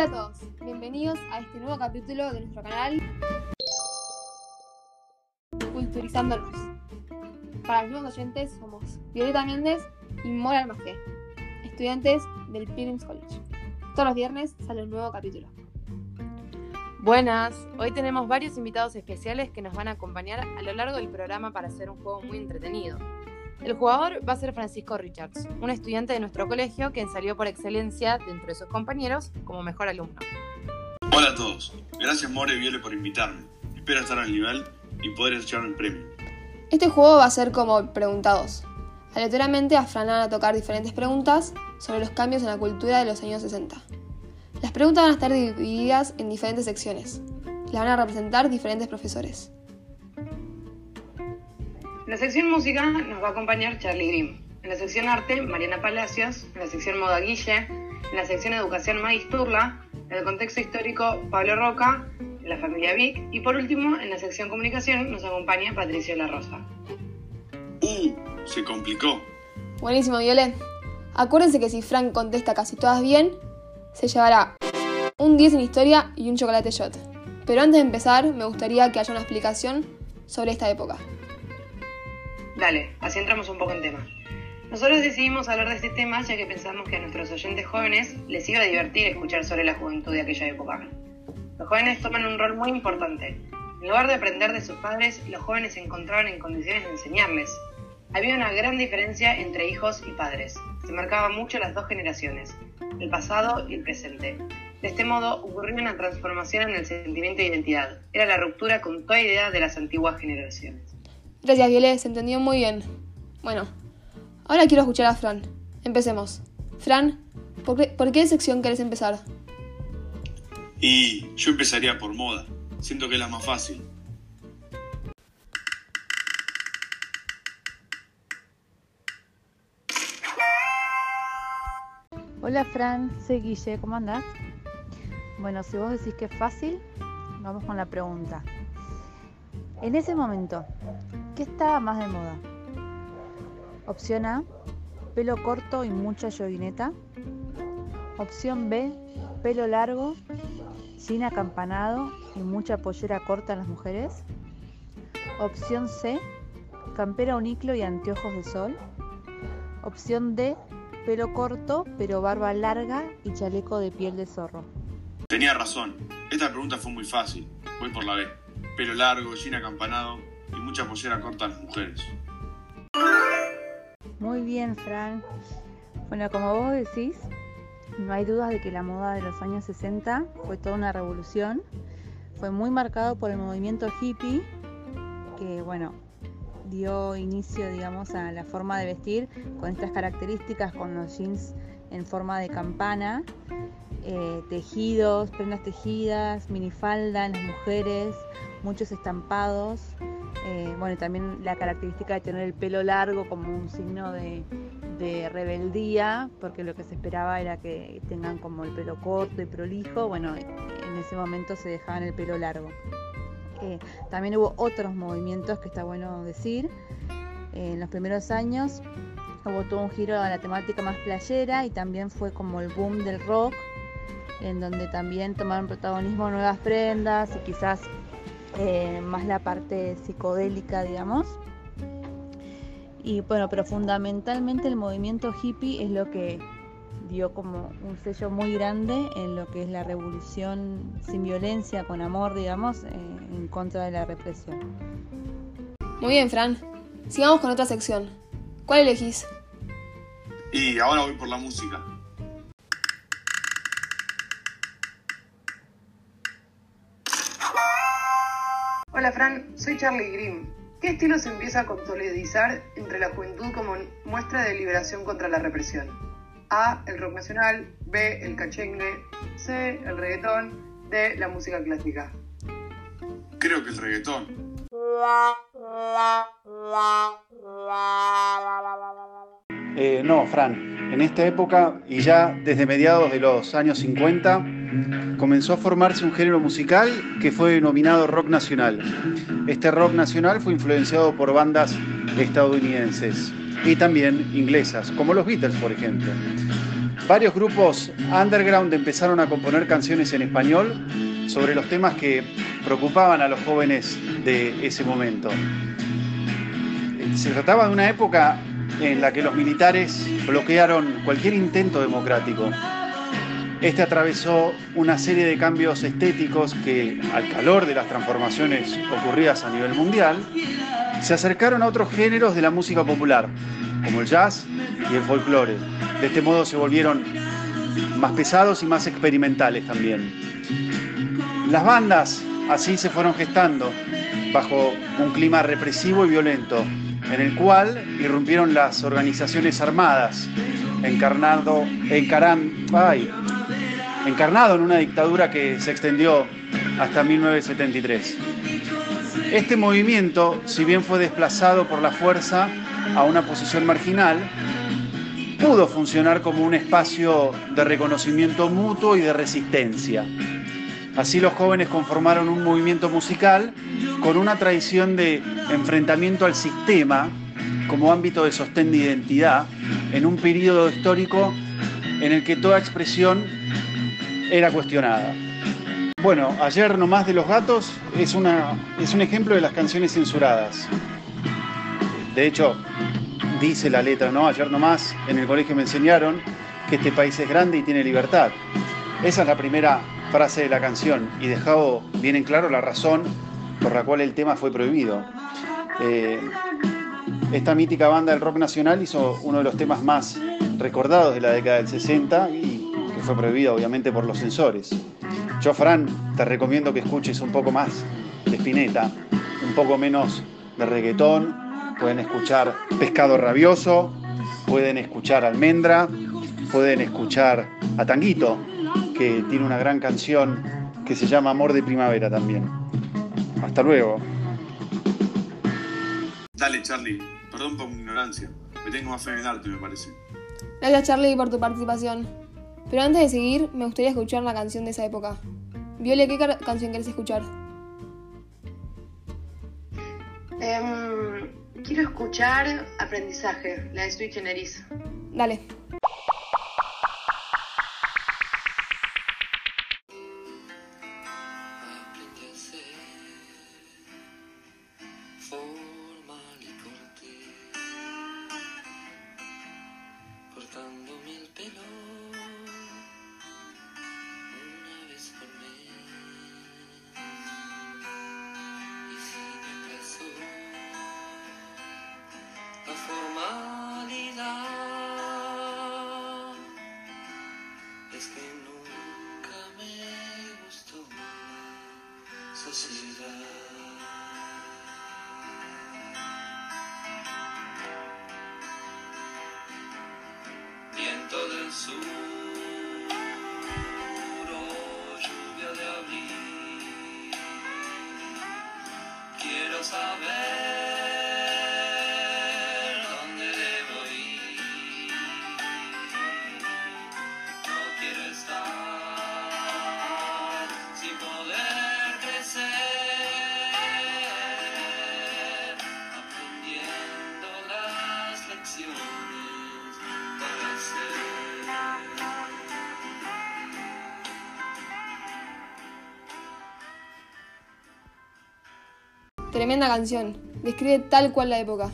Hola a todos, bienvenidos a este nuevo capítulo de nuestro canal Culturizándonos. Para los nuevos oyentes somos Violeta Méndez y Mora Almagé, estudiantes del Pilgrims College. Todos los viernes sale un nuevo capítulo. Buenas, hoy tenemos varios invitados especiales que nos van a acompañar a lo largo del programa para hacer un juego muy entretenido. El jugador va a ser Francisco Richards, un estudiante de nuestro colegio que salió por excelencia dentro de sus compañeros como mejor alumno. Hola a todos, gracias More y Viole por invitarme. Espero estar al nivel y poder echarme el premio. Este juego va a ser como preguntados. Aleatoriamente a Fran van a tocar diferentes preguntas sobre los cambios en la cultura de los años 60. Las preguntas van a estar divididas en diferentes secciones. Las van a representar diferentes profesores. En la sección música nos va a acompañar Charlie Grimm. En la sección arte, Mariana Palacios. En la sección moda, Guille. En la sección educación, Magis Turla. En el contexto histórico, Pablo Roca. En la familia Vic. Y por último, en la sección comunicación, nos acompaña Patricio La Rosa. ¡Uh! Se complicó. Buenísimo, Violet. Acuérdense que si Frank contesta casi todas bien, se llevará un 10 en historia y un chocolate shot. Pero antes de empezar, me gustaría que haya una explicación sobre esta época. Dale, así entramos un poco en tema. Nosotros decidimos hablar de este tema ya que pensamos que a nuestros oyentes jóvenes les iba a divertir escuchar sobre la juventud de aquella época. Los jóvenes toman un rol muy importante. En lugar de aprender de sus padres, los jóvenes se encontraban en condiciones de enseñarles. Había una gran diferencia entre hijos y padres. Se marcaban mucho las dos generaciones, el pasado y el presente. De este modo ocurrió una transformación en el sentimiento de identidad. Era la ruptura con toda idea de las antiguas generaciones. Gracias, Violet, se entendió muy bien. Bueno, ahora quiero escuchar a Fran. Empecemos. Fran, ¿por qué, ¿por qué sección querés empezar? Y yo empezaría por moda. Siento que es la más fácil. Hola Fran, soy Guille, ¿cómo andás? Bueno, si vos decís que es fácil, vamos con la pregunta. En ese momento, ¿qué estaba más de moda? Opción A, pelo corto y mucha yoguineta. Opción B, pelo largo, sin acampanado y mucha pollera corta en las mujeres. Opción C, campera uniclo y anteojos de sol. Opción D, pelo corto pero barba larga y chaleco de piel de zorro. Tenía razón. Esta pregunta fue muy fácil. Voy por la B. Pelo largo, sin acampanado mucha pollera corta a las mujeres. Muy bien, Fran. Bueno, como vos decís, no hay dudas de que la moda de los años 60 fue toda una revolución. Fue muy marcado por el movimiento hippie, que bueno, dio inicio, digamos, a la forma de vestir con estas características, con los jeans en forma de campana, eh, tejidos, prendas tejidas, minifalda en las mujeres, muchos estampados. Eh, bueno, también la característica de tener el pelo largo como un signo de, rebeldía, porque lo que se esperaba era que tengan como el pelo corto y prolijo. Bueno, en ese momento se dejaban el pelo largo. Eh, también hubo otros movimientos que está bueno decir. Eh, en los primeros años hubo todo un giro a la temática más playera y también fue como el boom del rock, en donde también tomaron protagonismo nuevas prendas y quizás eh, más la parte psicodélica, digamos. Y bueno, pero fundamentalmente el movimiento hippie es lo que dio como un sello muy grande en lo que es la revolución sin violencia, con amor, digamos, eh, en contra de la represión. Muy bien, Fran. Sigamos con otra sección. ¿Cuál elegís? Y ahora voy por la música. Hola Fran, soy Charlie Grimm. ¿Qué estilo se empieza a consolidar entre la juventud como muestra de liberación contra la represión? A, el rock nacional, B, el cachengue, C, el reggaetón, D, la música clásica. Creo que el reggaetón. Eh, no, Fran. En esta época y ya desde mediados de los años 50 comenzó a formarse un género musical que fue denominado rock nacional. Este rock nacional fue influenciado por bandas estadounidenses y también inglesas, como los Beatles, por ejemplo. varios grupos underground empezaron a componer canciones en español sobre los temas que preocupaban a los jóvenes de ese momento. Se trataba de una época en la que los militares bloquearon cualquier intento democrático. Este atravesó una serie de cambios estéticos que, al calor de las transformaciones ocurridas a nivel mundial, se acercaron a otros géneros de la música popular, como el jazz y el folclore. De este modo se volvieron más pesados y más experimentales también. Las bandas así se fueron gestando bajo un clima represivo y violento, en el cual irrumpieron las organizaciones armadas, encarnado, encarnado en una dictadura que se extendió hasta 1973. Este movimiento, si bien fue desplazado por la fuerza a una posición marginal, pudo funcionar como un espacio de reconocimiento mutuo y de resistencia. Así los jóvenes conformaron un movimiento musical con una tradición de enfrentamiento al sistema como ámbito de sostén de identidad en un periodo histórico en el que toda expresión era cuestionada. Bueno, ayer nomás de los gatos es, una, es un ejemplo de las canciones censuradas. De hecho, dice la letra, ¿no? Ayer nomás en el colegio me enseñaron que este país es grande y tiene libertad. Esa es la primera frase de la canción y dejado bien en claro la razón por la cual el tema fue prohibido. Eh, esta mítica banda del rock nacional hizo uno de los temas más recordados de la década del 60 y que fue prohibido obviamente por los censores. Yo, Fran, te recomiendo que escuches un poco más de Spinetta, un poco menos de reggaetón. Pueden escuchar Pescado Rabioso, pueden escuchar Almendra, pueden escuchar a Tanguito, que tiene una gran canción que se llama Amor de Primavera también. Hasta luego. Dale, Charlie. Perdón por mi ignorancia. Me tengo más fe en arte, me parece. Gracias, Charlie, por tu participación. Pero antes de seguir, me gustaría escuchar la canción de esa época. Viole, ¿qué canción quieres escuchar? Em, quiero escuchar Aprendizaje, la de Sweet Generis. Dale. necesidad. Viento del sur. Tremenda canción. Describe tal cual la época.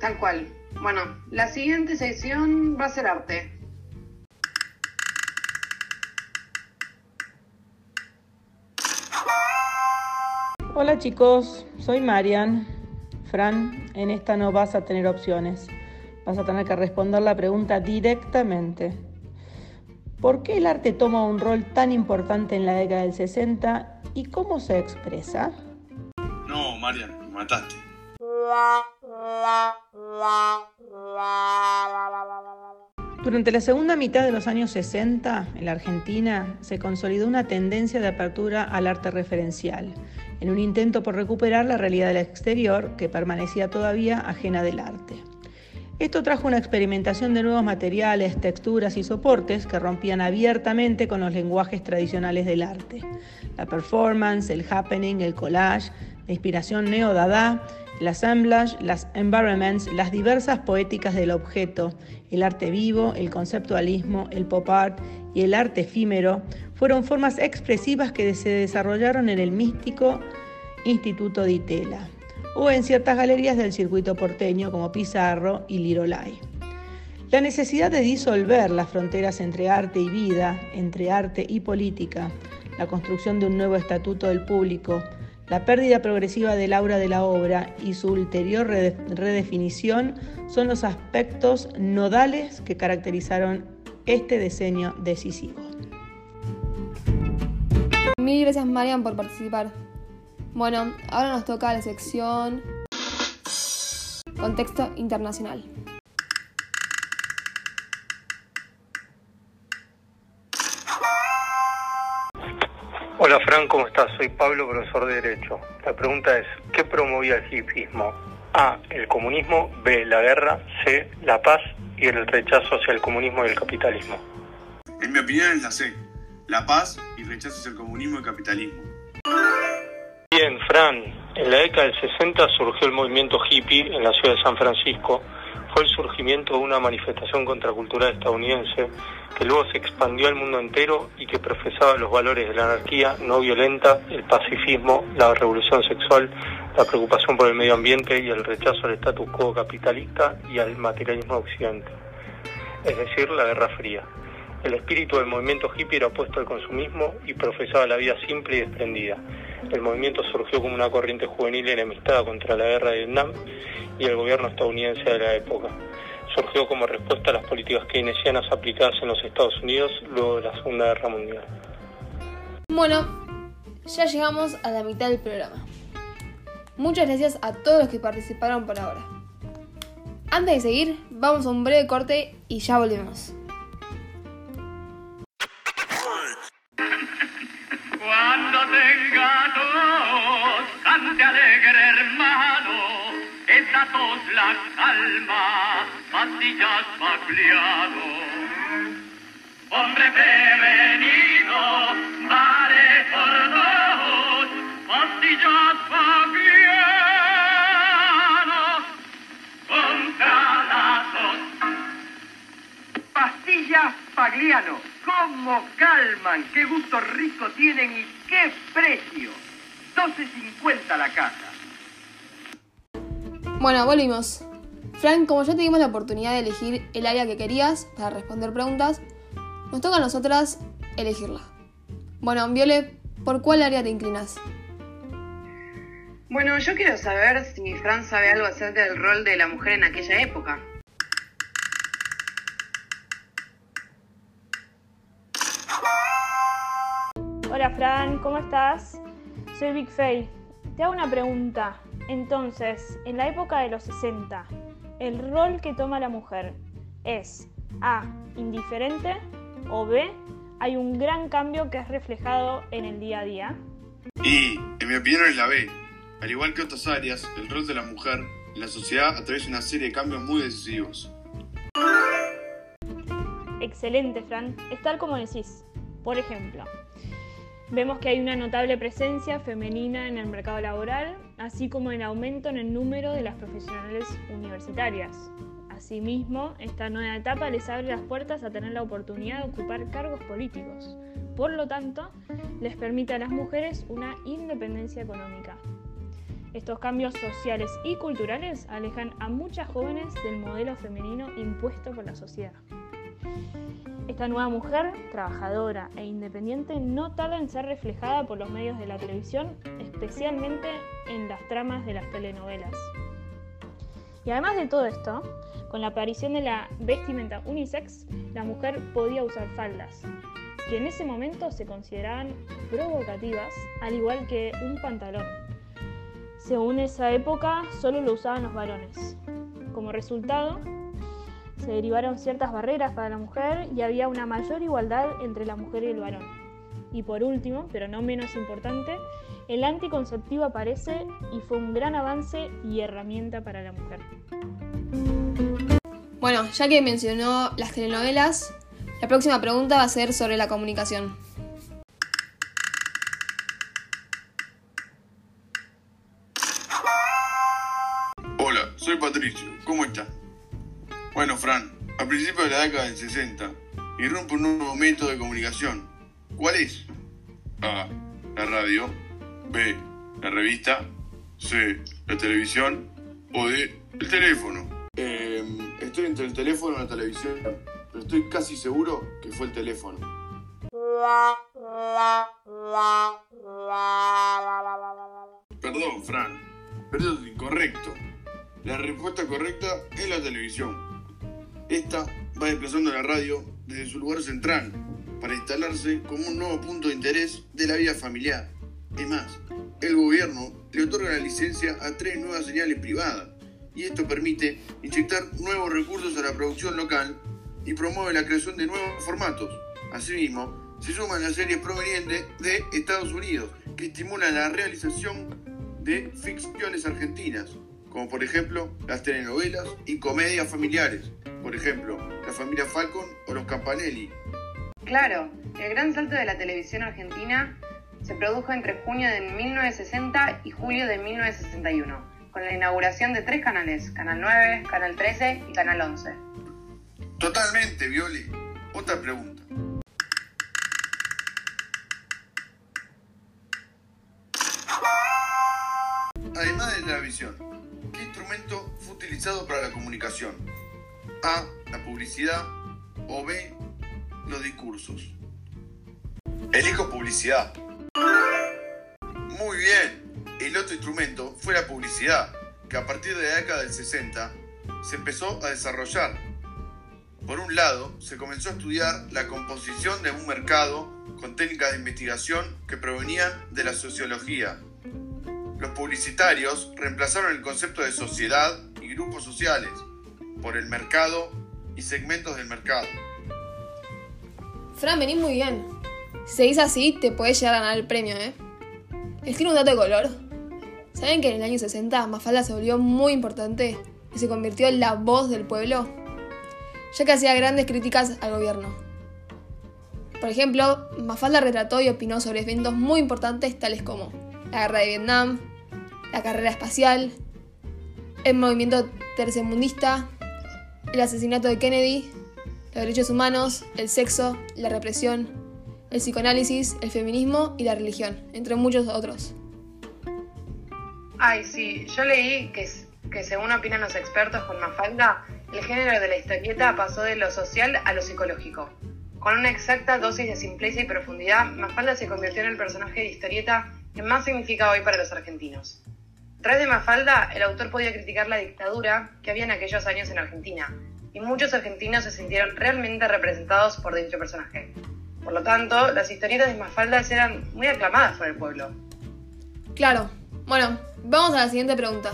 Tal cual. Bueno, la siguiente sección va a ser arte. Hola chicos, soy Marian. Fran, en esta no vas a tener opciones. Vas a tener que responder la pregunta directamente. ¿Por qué el arte toma un rol tan importante en la década del 60 ¿Y cómo se expresa? No, Marian, me mataste. Durante la segunda mitad de los años 60, en la Argentina, se consolidó una tendencia de apertura al arte referencial, en un intento por recuperar la realidad del exterior que permanecía todavía ajena del arte. Esto trajo una experimentación de nuevos materiales, texturas y soportes que rompían abiertamente con los lenguajes tradicionales del arte. La performance, el happening, el collage la inspiración neo-dada, el assemblage, las environments, las diversas poéticas del objeto, el arte vivo, el conceptualismo, el pop art y el arte efímero fueron formas expresivas que se desarrollaron en el místico Instituto de Itela o en ciertas galerías del circuito porteño como Pizarro y Lirolay. La necesidad de disolver las fronteras entre arte y vida, entre arte y política, la construcción de un nuevo estatuto del público, la pérdida progresiva del aura de la obra y su ulterior redefinición son los aspectos nodales que caracterizaron este diseño decisivo. Mil gracias Marian por participar. Bueno, ahora nos toca la sección Contexto Internacional. Hola Fran, ¿cómo estás? Soy Pablo, profesor de Derecho. La pregunta es, ¿qué promovía el hipismo? A, el comunismo, B, la guerra, C, la paz y el rechazo hacia el comunismo y el capitalismo. En mi opinión es la C, la paz y rechazo hacia el comunismo y el capitalismo. Bien, Fran, en la década del 60 surgió el movimiento hippie en la ciudad de San Francisco. Fue el surgimiento de una manifestación contracultural estadounidense que luego se expandió al mundo entero y que profesaba los valores de la anarquía no violenta, el pacifismo, la revolución sexual, la preocupación por el medio ambiente y el rechazo al status quo capitalista y al materialismo occidente, es decir, la Guerra Fría. El espíritu del movimiento hippie era opuesto al consumismo y profesaba la vida simple y desprendida. El movimiento surgió como una corriente juvenil enemistada contra la guerra de Vietnam y el gobierno estadounidense de la época surgió como respuesta a las políticas keynesianas aplicadas en los Estados Unidos luego de la Segunda Guerra Mundial. Bueno, ya llegamos a la mitad del programa. Muchas gracias a todos los que participaron por ahora. Antes de seguir, vamos a un breve corte y ya volvemos. Tos la calma, pastillas Bagliano. Hombre prevenido, vale por dos, pastillas Bagliano, contra. Pastillas Pagliano, ¿cómo calman? ¿Qué gusto rico tienen y qué precio? 12.50 la caja. Bueno, volvimos. Frank, como ya tuvimos la oportunidad de elegir el área que querías para responder preguntas, nos toca a nosotras elegirla. Bueno, Viole, ¿por cuál área te inclinas? Bueno, yo quiero saber si Fran sabe algo acerca del rol de la mujer en aquella época. Hola Fran, ¿cómo estás? Soy Big Faye. Te hago una pregunta. Entonces, en la época de los 60, el rol que toma la mujer es A, indiferente o B, hay un gran cambio que es reflejado en el día a día. Y, en mi opinión, es la B. Al igual que otras áreas, el rol de la mujer en la sociedad atraviesa una serie de cambios muy decisivos. Excelente, Fran. Es tal como decís. Por ejemplo, vemos que hay una notable presencia femenina en el mercado laboral, así como el aumento en el número de las profesionales universitarias. Asimismo, esta nueva etapa les abre las puertas a tener la oportunidad de ocupar cargos políticos. Por lo tanto, les permite a las mujeres una independencia económica. Estos cambios sociales y culturales alejan a muchas jóvenes del modelo femenino impuesto por la sociedad. Esta nueva mujer, trabajadora e independiente, no tarda en ser reflejada por los medios de la televisión, especialmente en las tramas de las telenovelas. Y además de todo esto, con la aparición de la vestimenta unisex, la mujer podía usar faldas, que en ese momento se consideraban provocativas, al igual que un pantalón. Según esa época, solo lo usaban los varones. Como resultado, se derivaron ciertas barreras para la mujer y había una mayor igualdad entre la mujer y el varón. Y por último, pero no menos importante, el anticonceptivo aparece y fue un gran avance y herramienta para la mujer. Bueno, ya que mencionó las telenovelas, la próxima pregunta va a ser sobre la comunicación. De la década del 60, irrumpe un nuevo método de comunicación. ¿Cuál es? A. La radio. B. La revista. C. La televisión. O D. El teléfono. Eh, estoy entre el teléfono y la televisión, pero estoy casi seguro que fue el teléfono. Perdón, Fran, pero eso es incorrecto. La respuesta correcta es la televisión. Esta va desplazando la radio desde su lugar central para instalarse como un nuevo punto de interés de la vida familiar. Es más, el gobierno le otorga la licencia a tres nuevas señales privadas y esto permite inyectar nuevos recursos a la producción local y promueve la creación de nuevos formatos. Asimismo, se suman las series provenientes de Estados Unidos que estimulan la realización de ficciones argentinas, como por ejemplo las telenovelas y comedias familiares, por ejemplo, la familia Falcon o los Campanelli. Claro, el gran salto de la televisión argentina se produjo entre junio de 1960 y julio de 1961, con la inauguración de tres canales, Canal 9, Canal 13 y Canal 11. Totalmente, Violi. Otra pregunta. Además de la visión, ¿qué instrumento fue utilizado para la comunicación? A. La publicidad. O B. Los discursos. Elijo publicidad. Muy bien. El otro instrumento fue la publicidad, que a partir de la década del 60 se empezó a desarrollar. Por un lado, se comenzó a estudiar la composición de un mercado con técnicas de investigación que provenían de la sociología. Los publicitarios reemplazaron el concepto de sociedad y grupos sociales por el mercado y segmentos del mercado. Fran, venís muy bien. Si seguís así, te podés llegar a ganar el premio, ¿eh? Les un dato de color. ¿Saben que en el año 60 Mafalda se volvió muy importante y se convirtió en la voz del pueblo? Ya que hacía grandes críticas al gobierno. Por ejemplo, Mafalda retrató y opinó sobre eventos muy importantes tales como la guerra de Vietnam, la carrera espacial, el movimiento tercermundista, el asesinato de Kennedy, los derechos humanos, el sexo, la represión, el psicoanálisis, el feminismo y la religión, entre muchos otros. Ay, sí, yo leí que, que según opinan los expertos con Mafalda, el género de la historieta pasó de lo social a lo psicológico. Con una exacta dosis de simpleza y profundidad, Mafalda se convirtió en el personaje de historieta que más significa hoy para los argentinos. A través de Mafalda, el autor podía criticar la dictadura que había en aquellos años en Argentina, y muchos argentinos se sintieron realmente representados por dicho personaje. Por lo tanto, las historietas de Mafalda eran muy aclamadas por el pueblo. Claro. Bueno, vamos a la siguiente pregunta.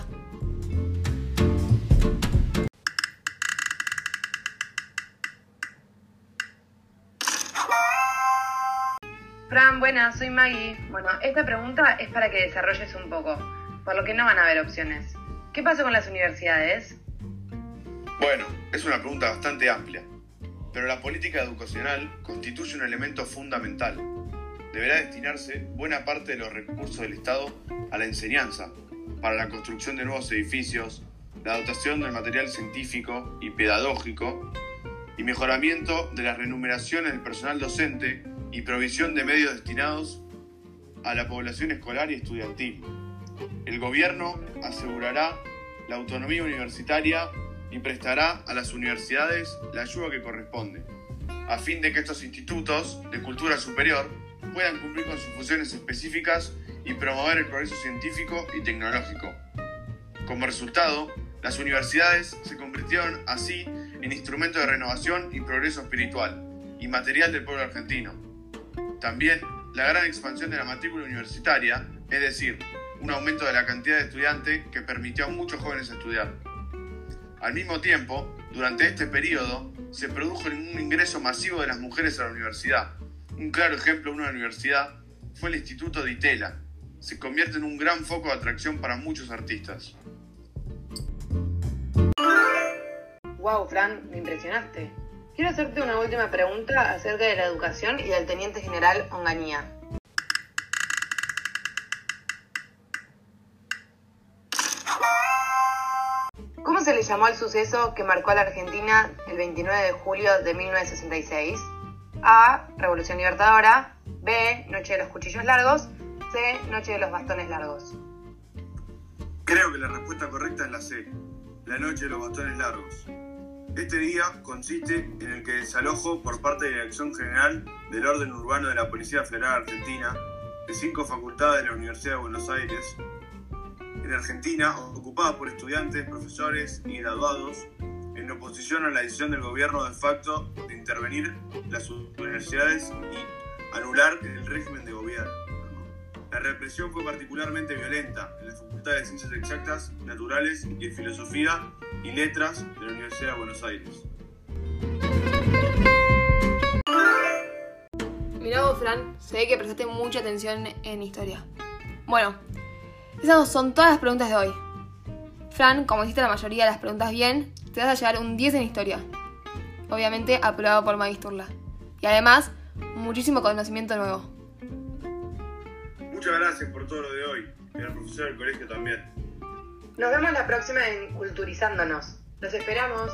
Fran, buenas, soy Maggie. Bueno, esta pregunta es para que desarrolles un poco, por lo que no van a haber opciones. ¿Qué pasó con las universidades? Bueno, es una pregunta bastante amplia, pero la política educacional constituye un elemento fundamental. Deberá destinarse buena parte de los recursos del Estado a la enseñanza, para la construcción de nuevos edificios, la dotación del material científico y pedagógico, y mejoramiento de las remuneraciones del personal docente y provisión de medios destinados a la población escolar y estudiantil. El gobierno asegurará la autonomía universitaria y prestará a las universidades la ayuda que corresponde, a fin de que estos institutos de cultura superior puedan cumplir con sus funciones específicas y promover el progreso científico y tecnológico. Como resultado, las universidades se convirtieron así en instrumentos de renovación y progreso espiritual y material del pueblo argentino. También la gran expansión de la matrícula universitaria, es decir, un aumento de la cantidad de estudiantes que permitió a muchos jóvenes estudiar. Al mismo tiempo, durante este periodo, se produjo un ingreso masivo de las mujeres a la universidad. Un claro ejemplo de una universidad fue el Instituto de Itela. Se convierte en un gran foco de atracción para muchos artistas. Wow, Fran, me impresionaste. Quiero hacerte una última pregunta acerca de la educación y del teniente general Onganía. Se le llamó al suceso que marcó a la Argentina el 29 de julio de 1966? A. Revolución Libertadora. B. Noche de los Cuchillos Largos. C. Noche de los Bastones Largos. Creo que la respuesta correcta es la C, la noche de los bastones largos. Este día consiste en el que desalojo por parte de la Dirección General del Orden Urbano de la Policía Federal Argentina de cinco facultades de la Universidad de Buenos Aires, en Argentina, ocupadas por estudiantes, profesores y graduados, en oposición a la decisión del gobierno de facto de intervenir las universidades y anular el régimen de gobierno. La represión fue particularmente violenta en la Facultad de Ciencias Exactas, Naturales y Filosofía y Letras de la Universidad de Buenos Aires. Mirá vos, Fran, se ve que prestaste mucha atención en historia. Bueno, esas son todas las preguntas de hoy. Fran, como hiciste la mayoría de las preguntas bien, te vas a llevar un 10 en historia. Obviamente aprobado por Magisturla. Y además, muchísimo conocimiento nuevo. Muchas gracias por todo lo de hoy y al profesor del colegio también. Nos vemos la próxima en Culturizándonos. Los esperamos.